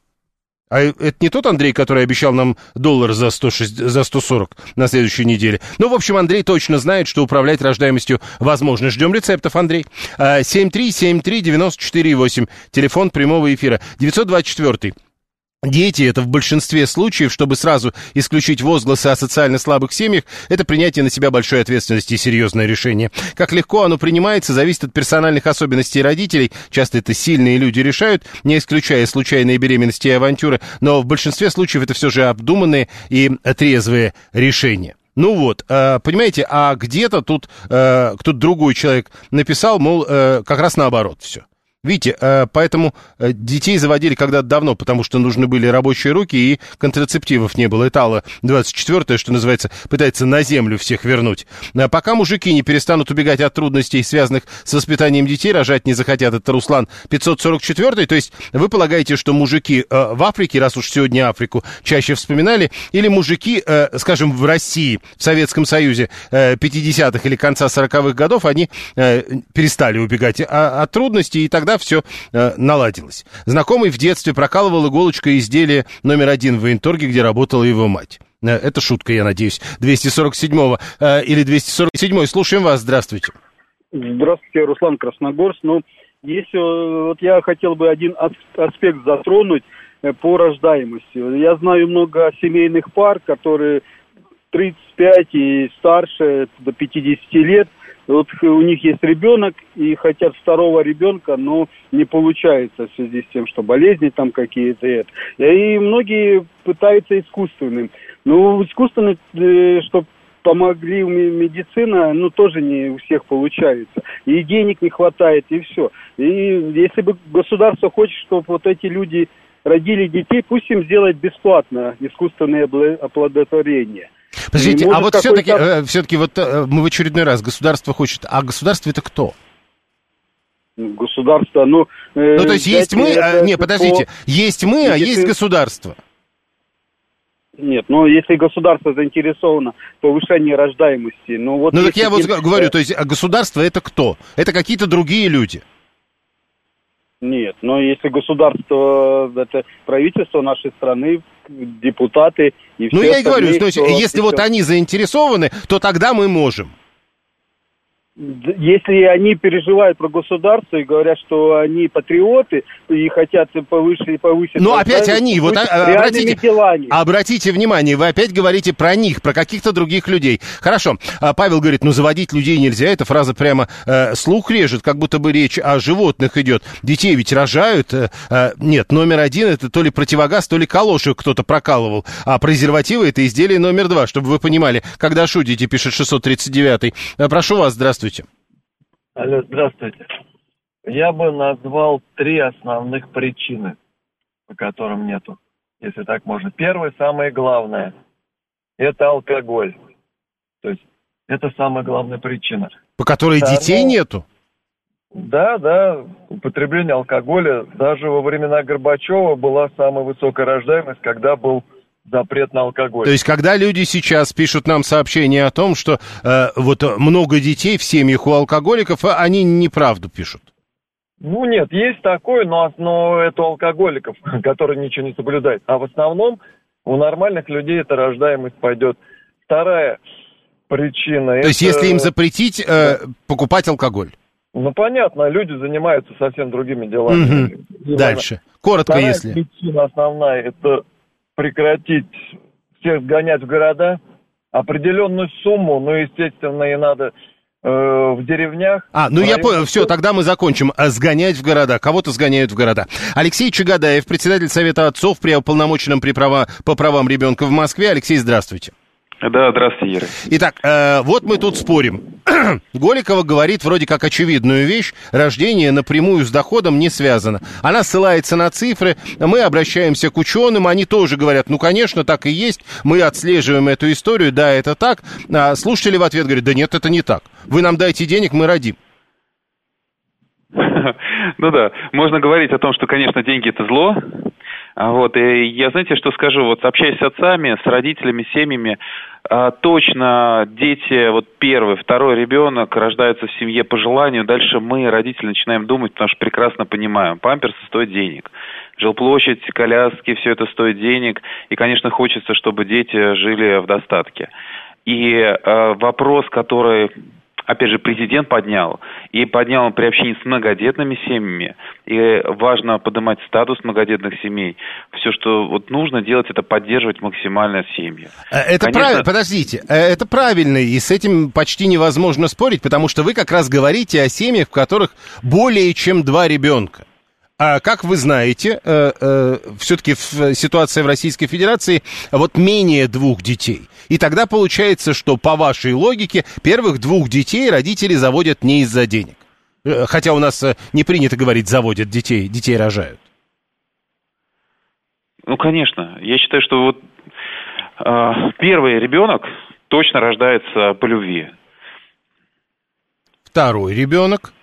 А это не тот Андрей, который обещал нам доллар за, 106, за 140 на следующей неделе. Ну, в общем, Андрей точно знает, что управлять рождаемостью возможно. Ждем рецептов, Андрей. 7373948, телефон прямого эфира. 924 Дети – это в большинстве случаев, чтобы сразу исключить возгласы о социально слабых семьях, это принятие на себя большой ответственности и серьезное решение. Как легко оно принимается, зависит от персональных особенностей родителей. Часто это сильные люди решают, не исключая случайные беременности и авантюры, но в большинстве случаев это все же обдуманные и трезвые решения. Ну вот, э, понимаете, а где-то тут э, кто-то другой человек написал, мол, э, как раз наоборот все. Видите, э, поэтому э, детей заводили когда-то давно, потому что нужны были рабочие руки и контрацептивов не было. Итало 24 что называется, пытается на землю всех вернуть. А пока мужики не перестанут убегать от трудностей, связанных с воспитанием детей, рожать не захотят, это Руслан 544 то есть вы полагаете, что мужики в Африке, раз уж сегодня Африку чаще вспоминали, или мужики, скажем, в России, в Советском Союзе 50-х или конца 40-х годов, они перестали убегать от трудностей, и тогда тогда все э, наладилось. Знакомый в детстве прокалывал иголочкой изделие номер один в военторге, где работала его мать. Э, это шутка, я надеюсь. 247-го э, или 247-й. Слушаем вас. Здравствуйте. Здравствуйте, Руслан Красногорск. Ну, если вот я хотел бы один аспект затронуть э, по рождаемости. Я знаю много семейных пар, которые 35 и старше, до 50 лет – вот у них есть ребенок и хотят второго ребенка, но не получается в связи с тем, что болезни там какие-то. И многие пытаются искусственным. Ну, искусственно, э, чтобы помогли медицина, ну, тоже не у всех получается. И денег не хватает, и все. И если бы государство хочет, чтобы вот эти люди родили детей, пусть им сделать бесплатно искусственное оплодотворение. Подождите, а вот все-таки, э, все-таки вот э, мы в очередной раз, государство хочет, а государство это кто? Государство, ну... Э, ну, то есть есть мы, а, не, подождите, есть мы, а есть государство. Нет, ну если государство заинтересовано в повышении рождаемости, ну вот... Ну так я вот говорю, то есть а государство это кто? Это какие-то другие люди. Нет, но если государство, это правительство нашей страны, депутаты и все Ну, я и говорю, то есть, если вот они заинтересованы, то тогда мы можем. Если они переживают про государство и говорят, что они патриоты и хотят повыше, повысить... Но опять они, вот а, обратите, обратите внимание, вы опять говорите про них, про каких-то других людей. Хорошо, а Павел говорит, ну заводить людей нельзя, эта фраза прямо э, слух режет, как будто бы речь о животных идет. Детей ведь рожают. Э, э, нет, номер один это то ли противогаз, то ли калоши кто-то прокалывал, а презервативы это изделие номер два, чтобы вы понимали, когда шутите, пишет 639-й. Э, прошу вас, здравствуйте. Здравствуйте. Алло, здравствуйте. Я бы назвал три основных причины, по которым нету, если так можно. Первое, самое главное, это алкоголь. То есть это самая главная причина. По которой Второе, детей нету? Да, да, употребление алкоголя даже во времена Горбачева была самая высокая рождаемость, когда был запрет на алкоголь. То есть, когда люди сейчас пишут нам сообщения о том, что э, вот много детей в семьях у алкоголиков, а они неправду пишут? Ну нет, есть такое, но, но это у алкоголиков, которые ничего не соблюдают. А в основном у нормальных людей эта рождаемость пойдет. Вторая причина... То это... есть, если им запретить э, покупать алкоголь? Ну, понятно, люди занимаются совсем другими делами. Угу. Дальше. Коротко, Вторая если. причина основная, это прекратить всех сгонять в города, определенную сумму, ну, естественно, и надо э, в деревнях. А, ну я понял, все, тогда мы закончим. А, сгонять в города, кого-то сгоняют в города. Алексей Чагадаев, председатель Совета отцов при уполномоченном при права, по правам ребенка в Москве. Алексей, здравствуйте. Да, здравствуйте, Юрий. Итак, э, вот мы тут спорим. Голикова говорит вроде как очевидную вещь. Рождение напрямую с доходом не связано. Она ссылается на цифры. Мы обращаемся к ученым. Они тоже говорят, ну, конечно, так и есть. Мы отслеживаем эту историю. Да, это так. А слушатели в ответ говорят, да нет, это не так. Вы нам дайте денег, мы родим. Ну да, можно говорить о том, что, конечно, деньги это зло, а вот, и я, знаете, что скажу, вот общаясь с отцами, с родителями, семьями, а, точно дети, вот первый, второй ребенок рождаются в семье по желанию, дальше мы, родители, начинаем думать, потому что прекрасно понимаем, памперсы стоят денег, жилплощадь, коляски, все это стоит денег, и, конечно, хочется, чтобы дети жили в достатке. И э, вопрос, который опять же, президент поднял, и поднял при общении с многодетными семьями, и важно поднимать статус многодетных семей. Все, что вот нужно делать, это поддерживать максимально семьи. Э, это Конечно... правильно, подождите, э, это правильно, и с этим почти невозможно спорить, потому что вы как раз говорите о семьях, в которых более чем два ребенка. А как вы знаете, э, э, все-таки ситуация в Российской Федерации вот менее двух детей. И тогда получается, что по вашей логике первых двух детей родители заводят не из-за денег. Э, хотя у нас э, не принято говорить заводят детей, детей рожают. Ну, конечно. Я считаю, что вот э, первый ребенок точно рождается по любви. Второй ребенок?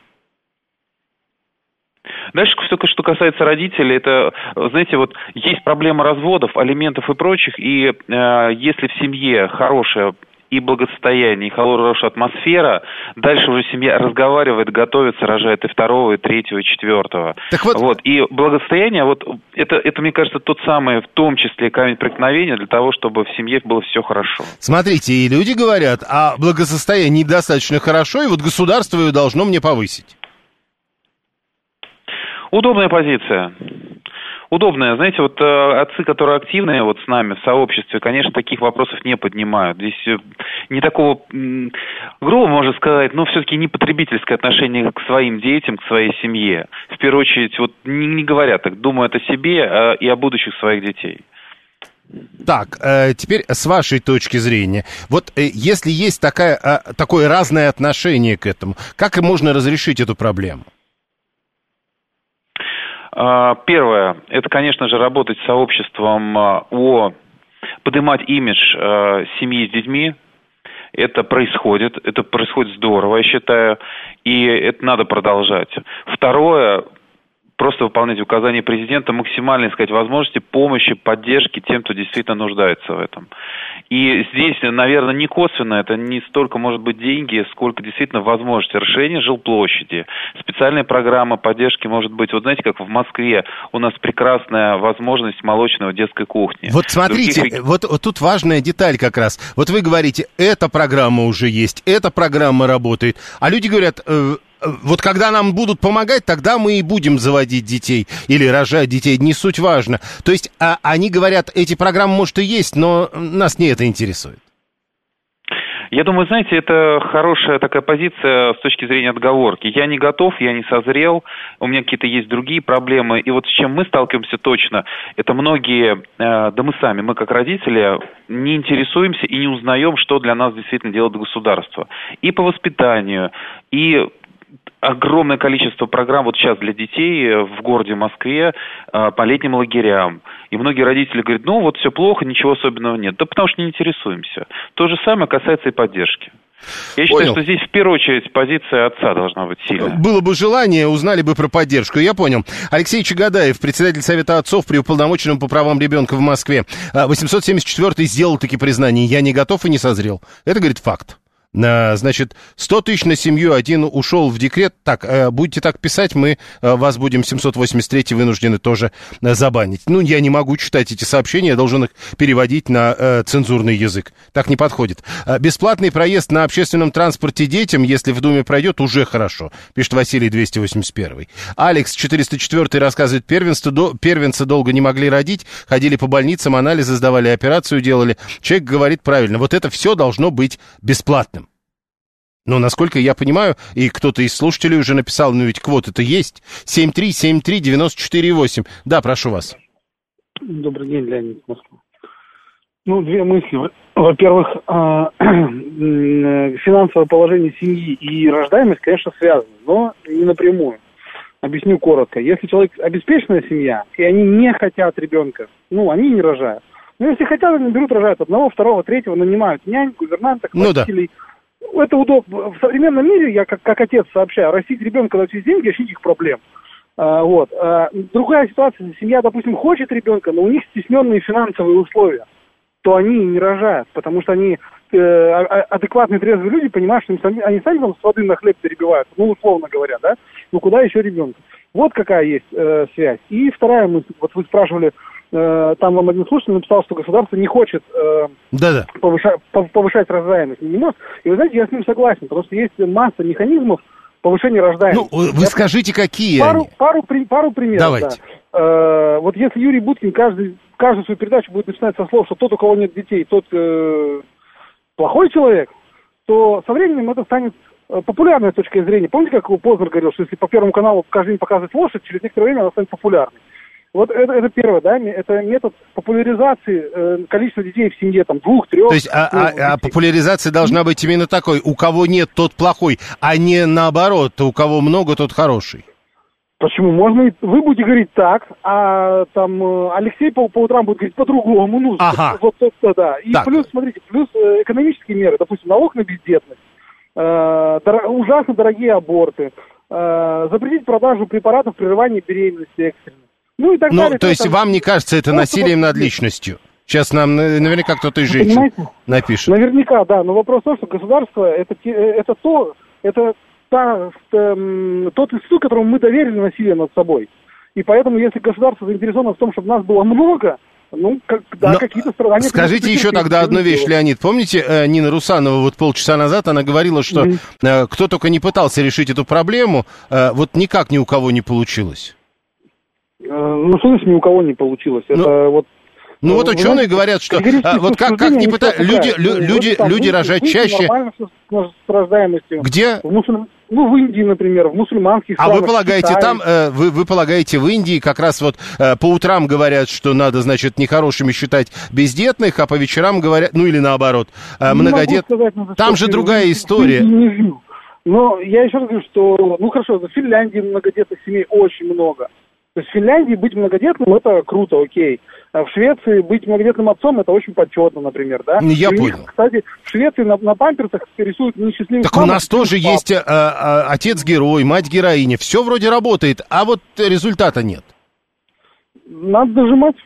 Дальше, что, что касается родителей, это, знаете, вот есть проблема разводов, алиментов и прочих, и э, если в семье хорошая и благосостояние, и хорошая атмосфера, дальше уже семья разговаривает, готовится, рожает и второго, и третьего, и четвертого. Так вот... вот. И благосостояние, вот это, это, мне кажется, тот самый, в том числе, камень преткновения для того, чтобы в семье было все хорошо. Смотрите, и люди говорят, а благосостояние недостаточно хорошо, и вот государство ее должно мне повысить. Удобная позиция. Удобная. Знаете, вот э, отцы, которые активные вот с нами в сообществе, конечно, таких вопросов не поднимают. Здесь э, не такого, э, грубо можно сказать, но все-таки не потребительское отношение к своим детям, к своей семье. В первую очередь, вот не, не говорят так, думают о себе э, и о будущих своих детей. Так, э, теперь с вашей точки зрения, вот э, если есть такая, э, такое разное отношение к этому, как можно разрешить эту проблему? А, первое, это, конечно же, работать с сообществом а, о поднимать имидж а, семьи с детьми. Это происходит, это происходит здорово, я считаю, и это надо продолжать. Второе, просто выполнять указания президента, максимально искать возможности помощи, поддержки тем, кто действительно нуждается в этом. И здесь, наверное, не косвенно, это не столько, может быть, деньги, сколько действительно возможность решения жилплощади. Специальная программа поддержки может быть, вот знаете, как в Москве у нас прекрасная возможность молочного детской кухни. Вот смотрите, Других... вот, вот тут важная деталь как раз. Вот вы говорите, эта программа уже есть, эта программа работает. А люди говорят, э, вот когда нам будут помогать, тогда мы и будем заводить детей или рожать детей, не суть важно. То есть а, они говорят, эти программы, может, и есть, но нас не это интересует. Я думаю, знаете, это хорошая такая позиция с точки зрения отговорки. Я не готов, я не созрел, у меня какие-то есть другие проблемы. И вот с чем мы сталкиваемся точно, это многие, э, да мы сами, мы как родители, не интересуемся и не узнаем, что для нас действительно делает государство. И по воспитанию, и огромное количество программ вот сейчас для детей э, в городе Москве э, по летним лагерям. И многие родители говорят, ну вот все плохо, ничего особенного нет. Да потому что не интересуемся. То же самое касается и поддержки. Я считаю, Понял. что здесь в первую очередь позиция отца должна быть сильная. Было бы желание, узнали бы про поддержку. Я понял. Алексей Чагадаев, председатель Совета отцов при уполномоченном по правам ребенка в Москве. 874-й сделал таки признание. Я не готов и не созрел. Это, говорит, факт. На, значит, 100 тысяч на семью, один ушел в декрет. Так, э, будете так писать, мы э, вас будем 783 вынуждены тоже э, забанить. Ну, я не могу читать эти сообщения, я должен их переводить на цензурный язык. Так не подходит. Бесплатный проезд на общественном транспорте детям, если в Думе пройдет, уже хорошо, пишет Василий 281. Алекс 404 рассказывает, первенство, до, первенца долго не могли родить, ходили по больницам, анализы сдавали, операцию делали. Человек говорит правильно, вот это все должно быть бесплатным. Но, насколько я понимаю, и кто-то из слушателей уже написал, ну ведь квоты-то есть. 7373948. Да, прошу вас. Добрый день, Леонид Москва. Ну, две мысли. Во-первых, а, финансовое положение семьи и рождаемость, конечно, связаны, но не напрямую. Объясню коротко. Если человек обеспеченная семья, и они не хотят ребенка, ну, они не рожают. Но если хотят, они берут, рожают одного, второго, третьего, нанимают нянь, гувернанток, Ну да. Водителей. Это удобно. В современном мире, я как, как отец сообщаю, растить ребенка на все деньги, вообще никаких проблем. А, вот. А, другая ситуация, семья, допустим, хочет ребенка, но у них стесненные финансовые условия, то они не рожают, потому что они э, а- а- адекватные, трезвые люди понимают, что сами, они сами там с воды на хлеб перебивают, ну, условно говоря, да? Ну, куда еще ребенка? Вот какая есть э, связь. И вторая мысль, вот вы спрашивали, там вам один слушатель написал, что государство не хочет э, повыша- пов- повышать рождаемость, не может. И вы знаете, я с ним согласен, потому что есть масса механизмов повышения рождаемости. Ну, вы Я скажите, какие пару, они? пару, при- пару примеров. Давайте. да. Э, вот если Юрий Буткин каждый, каждую свою передачу будет начинать со слов, что тот, у кого нет детей, тот э, плохой человек, то со временем это станет э, популярной с точки зрения. Помните, как Познер говорил, что если по Первому каналу каждый день показывать лошадь, через некоторое время она станет популярной. Вот это, это первое, да, это метод популяризации э, количества детей в семье, там, двух, трех. То есть а, ну, а- а детей. популяризация должна быть именно такой. У кого нет, тот плохой, а не наоборот. У кого много, тот хороший. Почему? Можно вы будете говорить так, а там э, Алексей по, по утрам будет говорить по-другому. Ну, Ага. вот это да. И Так. плюс, смотрите, плюс э, экономические меры, допустим, налог на бездетность, э, дор- ужасно дорогие аборты, э, запретить продажу препаратов прерывания беременности экстренно. Ну и так Ну, далее. то есть Там- вам не кажется это Просто насилием над личностью? Сейчас нам э, наверняка кто-то из Вы женщин понимаете? напишет. Наверняка, да. Но вопрос в том, что государство это, э, это то, это та, эм, тот институт, которому мы доверили насилие над собой. И поэтому, если государство заинтересовано в том, чтобы нас было много, ну, как, да, Но какие-то страдания... Скажите еще тогда одну вещь, Леонид. Помните, э, Нина Русанова вот полчаса назад, она говорила, что э, кто только не пытался решить эту проблему, э, вот никак ни у кого не получилось. Э, Ну, значит, ни у кого не получилось? Это вот... Ну вот Вы ученые знаете, говорят, что а, вот как, как не пытаются, люди, лю- Ну, люди, вот там люди рожать чаще. Где? В мусуль- Ну, в Индии, например, в мусульманских А вы странах, в полагаете, Китае. там, э, вы, вы полагаете, в Индии как раз вот э, по утрам говорят, что надо, значит, нехорошими считать бездетных, а по вечерам говорят, ну или наоборот, э, многодет... сказать, ну, за Там же другая история. не. Но я еще раз говорю, что, ну хорошо, в Финляндии многодетных семей очень много. То есть в Финляндии быть многодетным это круто, окей. А в Швеции быть многодетным отцом это очень почетно, например, да? Я И у них, понял. кстати, в Швеции на, на памперсах рисуют несчастливых Так у мам, нас тоже счастливых есть э, э, отец-герой, мать-героиня, все вроде работает, а вот результата нет. пап. Надо дожимать.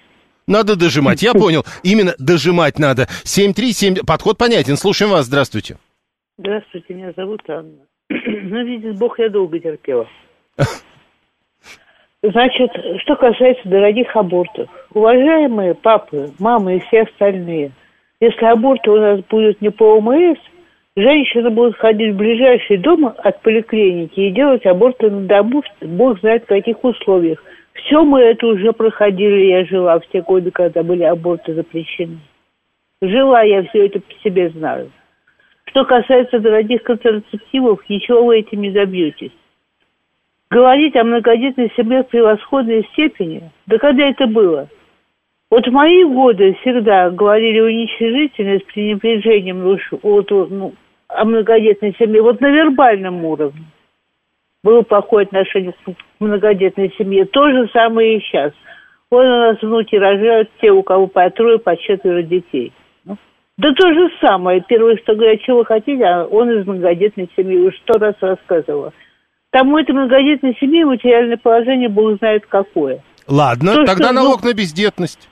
Надо дожимать, я понял. Именно дожимать надо. 737, подход понятен. Слушаем вас, здравствуйте. Здравствуйте, меня зовут Анна. Ну, видит Бог, я долго терпела. Значит, что касается дорогих абортов. Уважаемые папы, мамы и все остальные, если аборты у нас будут не по ОМС, женщины будут ходить в ближайший дом от поликлиники и делать аборты на дому, бог знает в каких условиях. Все мы это уже проходили, я жила в те годы, когда были аборты запрещены. Жила я все это по себе знаю. Что касается дорогих контрацептивов, ничего вы этим не добьетесь говорить о многодетной семье превосходной степени, да когда это было? Вот в мои годы всегда говорили уничижительно, с пренебрежением вот, ну, о многодетной семье, вот на вербальном уровне. Было плохое отношение к многодетной семье. То же самое и сейчас. Вот у нас внуки рожают те, у кого по трое, по четверо детей. Ну, да то же самое. Первое, что говорят, чего вы хотите, а он из многодетной семьи. Уже сто раз рассказывала. Тому этой многодетной семье материальное положение Бог знает какое. Ладно, То, тогда что, налог ну, на бездетность.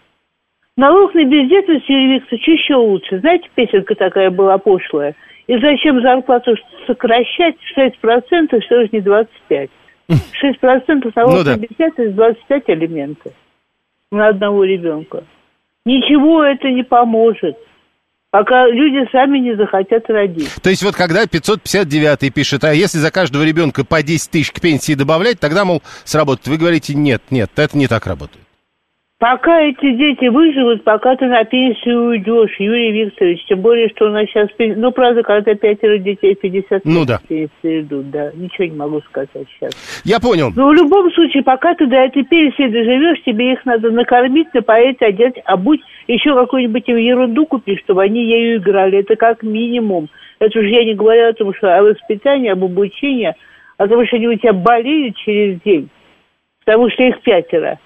Налог на бездетность, Юрий Викторович, еще лучше. Знаете, песенка такая была пошлая. И зачем зарплату сокращать 6%, что же не 25%? 6% налог ну, да. на бездетность, 25 элементов на одного ребенка. Ничего это не поможет пока люди сами не захотят родить. То есть вот когда 559 пишет, а если за каждого ребенка по 10 тысяч к пенсии добавлять, тогда, мол, сработает. Вы говорите, нет, нет, это не так работает. Пока эти дети выживут, пока ты на пенсию уйдешь, Юрий Викторович, тем более, что у нас сейчас... Ну, правда, когда пятеро детей 50 ну, да. идут, да. Ничего не могу сказать сейчас. Я понял. Но в любом случае, пока ты до этой пенсии доживешь, тебе их надо накормить, напоить, одеть, обуть, еще какую-нибудь ерунду купить, чтобы они ею играли. Это как минимум. Это уже я не говорю о том, что о воспитании, об обучении, о том, что они у тебя болеют через день. Потому что их пятеро.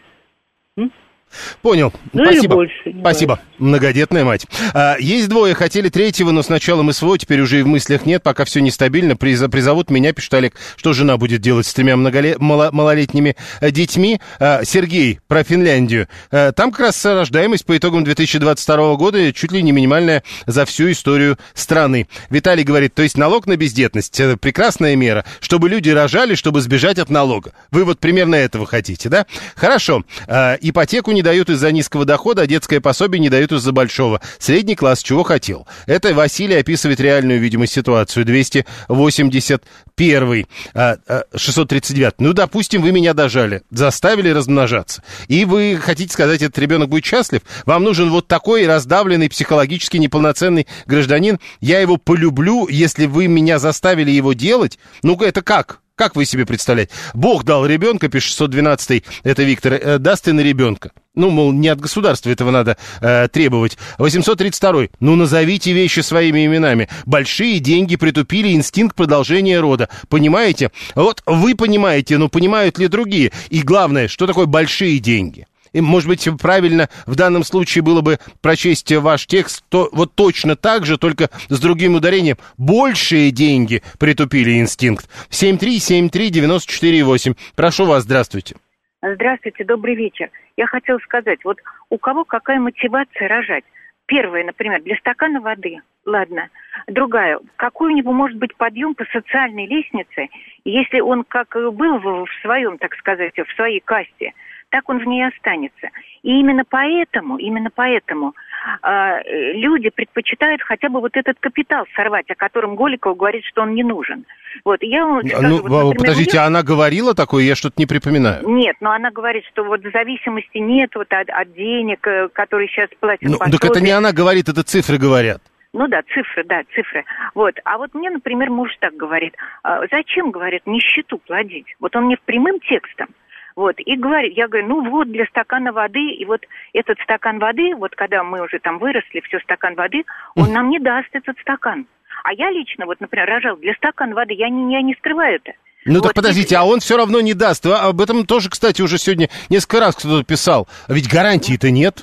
Понял. Ну Спасибо. Больше, Спасибо. Многодетная мать. А, есть двое, хотели третьего, но сначала мы свой, теперь уже и в мыслях нет, пока все нестабильно. Приз, призовут меня, пишет Олег, что жена будет делать с тремя многолет, мало, малолетними э, детьми. А, Сергей, про Финляндию. А, там как раз рождаемость по итогам 2022 года чуть ли не минимальная за всю историю страны. Виталий говорит, то есть налог на бездетность, это прекрасная мера, чтобы люди рожали, чтобы сбежать от налога. Вы вот примерно этого хотите, да? Хорошо. А, ипотеку не дают из-за низкого дохода, а детское пособие не дают из-за большого. Средний класс чего хотел? Это Василий описывает реальную, видимо, ситуацию. 281 639. Ну, допустим, вы меня дожали, заставили размножаться. И вы хотите сказать, этот ребенок будет счастлив? Вам нужен вот такой раздавленный, психологически неполноценный гражданин. Я его полюблю, если вы меня заставили его делать. Ну, это как? Как вы себе представляете? Бог дал ребенка, пишет 612 это Виктор, э, даст и на ребенка. Ну, мол, не от государства этого надо э, требовать. 832 ну, назовите вещи своими именами. Большие деньги притупили инстинкт продолжения рода. Понимаете? Вот вы понимаете, но понимают ли другие? И главное, что такое большие деньги? Может быть, правильно в данном случае было бы прочесть ваш текст то, вот точно так же, только с другим ударением. Большие деньги притупили инстинкт. 7373948. Прошу вас, здравствуйте. Здравствуйте, добрый вечер. Я хотела сказать, вот у кого какая мотивация рожать? Первое, например, для стакана воды. Ладно. Другая. Какой у него может быть подъем по социальной лестнице, если он как был в своем, так сказать, в своей касте – так он в ней останется. И именно поэтому, именно поэтому э, люди предпочитают хотя бы вот этот капитал сорвать, о котором Голиков говорит, что он не нужен. Вот, я вам скажу, ну, вот, например, подождите, она говорила такое, я что-то не припоминаю. Нет, но она говорит, что вот зависимости нет вот от, от денег, э, которые сейчас платят ну, Так это не она говорит, это цифры говорят. Ну да, цифры, да, цифры. Вот. А вот мне, например, муж так говорит. А, зачем, говорит, нищету плодить? Вот он мне прямым текстом. Вот, и говорит, я говорю, ну вот для стакана воды, и вот этот стакан воды, вот когда мы уже там выросли, все стакан воды, он нам не даст этот стакан. А я лично, вот, например, рожал для стакана воды, я не, я не скрываю это. Ну вот, так подождите, и... а он все равно не даст. Об этом тоже, кстати, уже сегодня несколько раз кто-то писал. А ведь гарантии-то нет.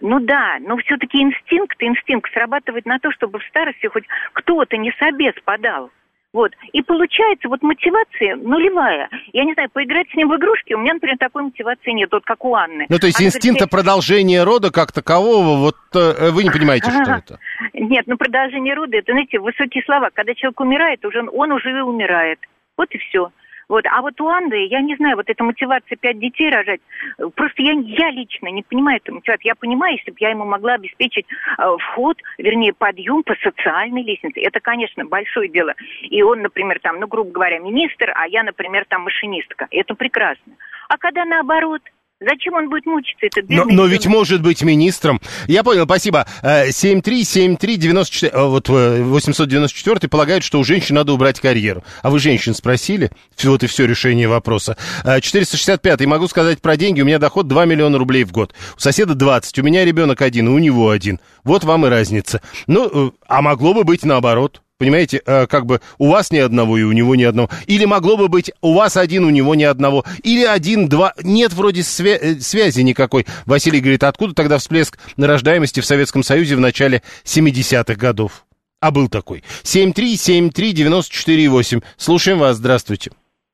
Ну да, но все-таки инстинкт, инстинкт срабатывает на то, чтобы в старости хоть кто-то не собес подал. Вот. И получается, вот мотивация нулевая. Я не знаю, поиграть с ним в игрушки, у меня, например, такой мотивации нет, вот как у Анны. Ну, то есть Она инстинкта говорит, продолжения рода как такового, вот э, вы не понимаете, что это. Нет, ну продолжение рода, это, знаете, высокие слова. Когда человек умирает, уже он уже и умирает. Вот и все. Вот. А вот у Анны, я не знаю, вот эта мотивация пять детей рожать, э, просто я, я лично не понимаю эту мотивацию. Я понимаю, если бы я ему могла обеспечить э, вход, вернее, подъем по социальной лестнице. Это, конечно, большое дело. И он, например, там, ну, грубо говоря, министр, а я, например, там, машинистка. Это прекрасно. А когда наоборот, зачем он будет мучиться, этот Но, бедный но ребенок? ведь может быть министром. Я понял, спасибо. Э, 7373948, э, вот э, 894 полагают, что у женщин надо убрать карьеру. А вы женщин спросили? Вот и все решение вопроса. Э, 465 могу сказать про деньги. У меня доход 2 миллиона рублей в год. У соседа 20. У меня ребенок один, у него один. Вот вам и разница. Ну, э, а могло бы быть наоборот. Понимаете, э, как бы у вас ни одного и у него ни одного. Или могло бы быть у вас один, у него ни одного. Или один, два. Нет вроде свя- э, связи никакой. Василий говорит, откуда тогда всплеск рождаемости в Советском Союзе в начале 70-х годов? А был такой. 7373948. Слушаем вас, здравствуйте.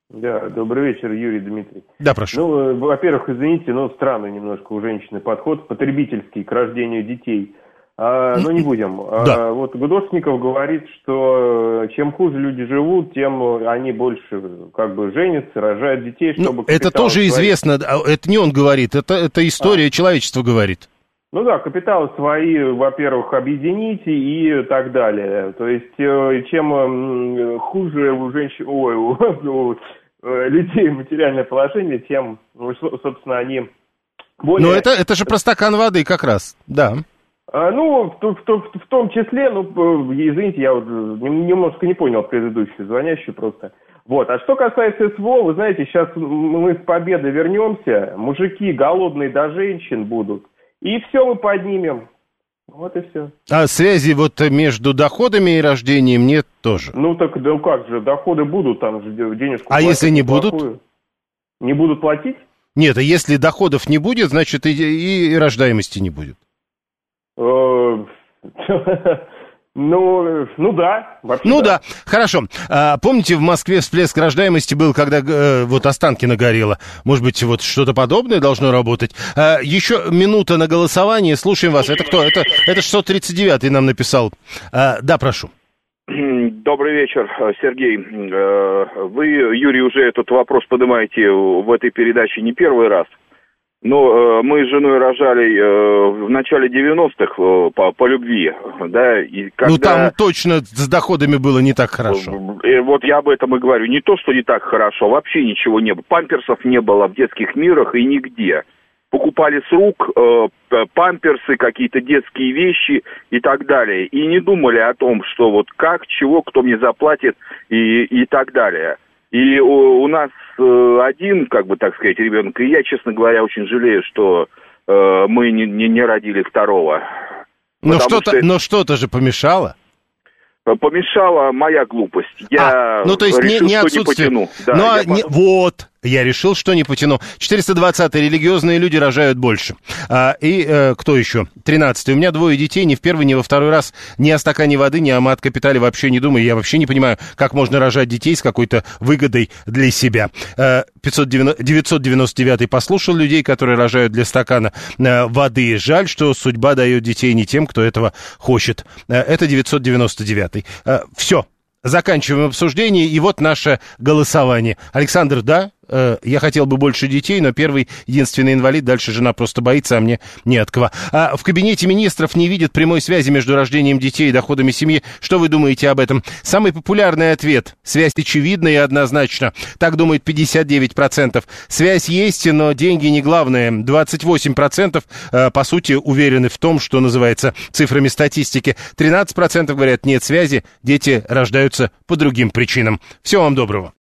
Да, добрый вечер, Юрий Дмитрий. Да, прошу. Ну, э, во-первых, извините, но странный немножко у женщины подход, потребительский к рождению детей. А, но не будем. А, Да. вот Гудошников говорит, что э, чем хуже люди живут, тем они больше как бы женятся, рожают детей, чтобы... Ну, это тоже свои- известно. а Это не он говорит, это, это история человечества говорит. Ну да, капиталы свои, во-первых, объедините и так далее. То есть, э, чем хуже у женщин, ой, у, у, э, людей материальное положение, тем, ну, со- собственно, они более... Но это, это же про стакан воды как раз, да. А, ну, в, в- в- в том числе, ну, п- извините, я вот э, нем- немножко не понял предыдущую звонящую просто. Вот, а что касается СВО, вы знаете, сейчас мы с победы вернемся, мужики голодные до женщин будут, и все мы поднимем. Вот и все. А связи вот между доходами и рождением нет тоже. Ну так, да как же, доходы будут, там же де- денежку А если не будут? Не будут платить? Нет, а если доходов не будет, значит и, и рождаемости не будет. Э, Ну, ну да. вообще Ну да, хорошо. А, помните, в Москве всплеск рождаемости был, когда э, вот Останкино горело? Может быть, вот что-то подобное должно работать? А, еще минута на голосование. Слушаем вас. Это кто? Это, это 639 нам написал. А, да, прошу. Добрый вечер, Сергей. Э, Вы, Юрий, уже этот вопрос поднимаете в этой передаче не первый раз. Но э, мы с женой рожали э, в начале 90-х э, по, по любви, да, и когда... Ну там точно с доходами было не так хорошо. Э, Вот я об этом и говорю. Не то, что не так хорошо, вообще ничего не было. Памперсов не было в детских мирах и нигде. Покупали с рук э, памперсы, какие-то детские вещи и так далее. И не думали о том, что вот как, чего, кто мне заплатит и, и так далее. И у, у нас один, как бы так сказать, ребенок. И я, честно говоря, очень жалею, что э, мы не, не, не родили второго. Но что-то, что- но что-то же помешало. Помешала моя глупость. Я Ну, то есть не, решил, не что отсутствие. не потяну. Да, ну, а я не- вот, я решил, что не потяну. 420 религиозные люди рожают больше. А, и э, кто еще? 13 У меня двое детей, ни в первый, ни во второй раз ни о стакане воды, ни о мат-капитале вообще не думаю. Я вообще не понимаю, как можно рожать детей с какой-то выгодой для себя. Э, 590 999 послушал людей, которые рожают для стакана э, воды. Жаль, что судьба дает детей не тем, кто этого хочет. Э, это 999 все. Заканчиваем обсуждение, и вот наше голосование. Александр, да, э, я хотел бы больше детей, но первый единственный инвалид, дальше жена просто боится, а мне не от кого. А в кабинете министров не видят прямой связи между рождением детей и доходами семьи. Что вы думаете об этом? Самый популярный ответ. Связь очевидна и однозначно. Так думает 59%. Связь есть, но деньги не главное. 28% э, по сути уверены в том, что называется цифрами статистики. 13% говорят нет связи, дети рождаются по другим причинам. Всего вам доброго.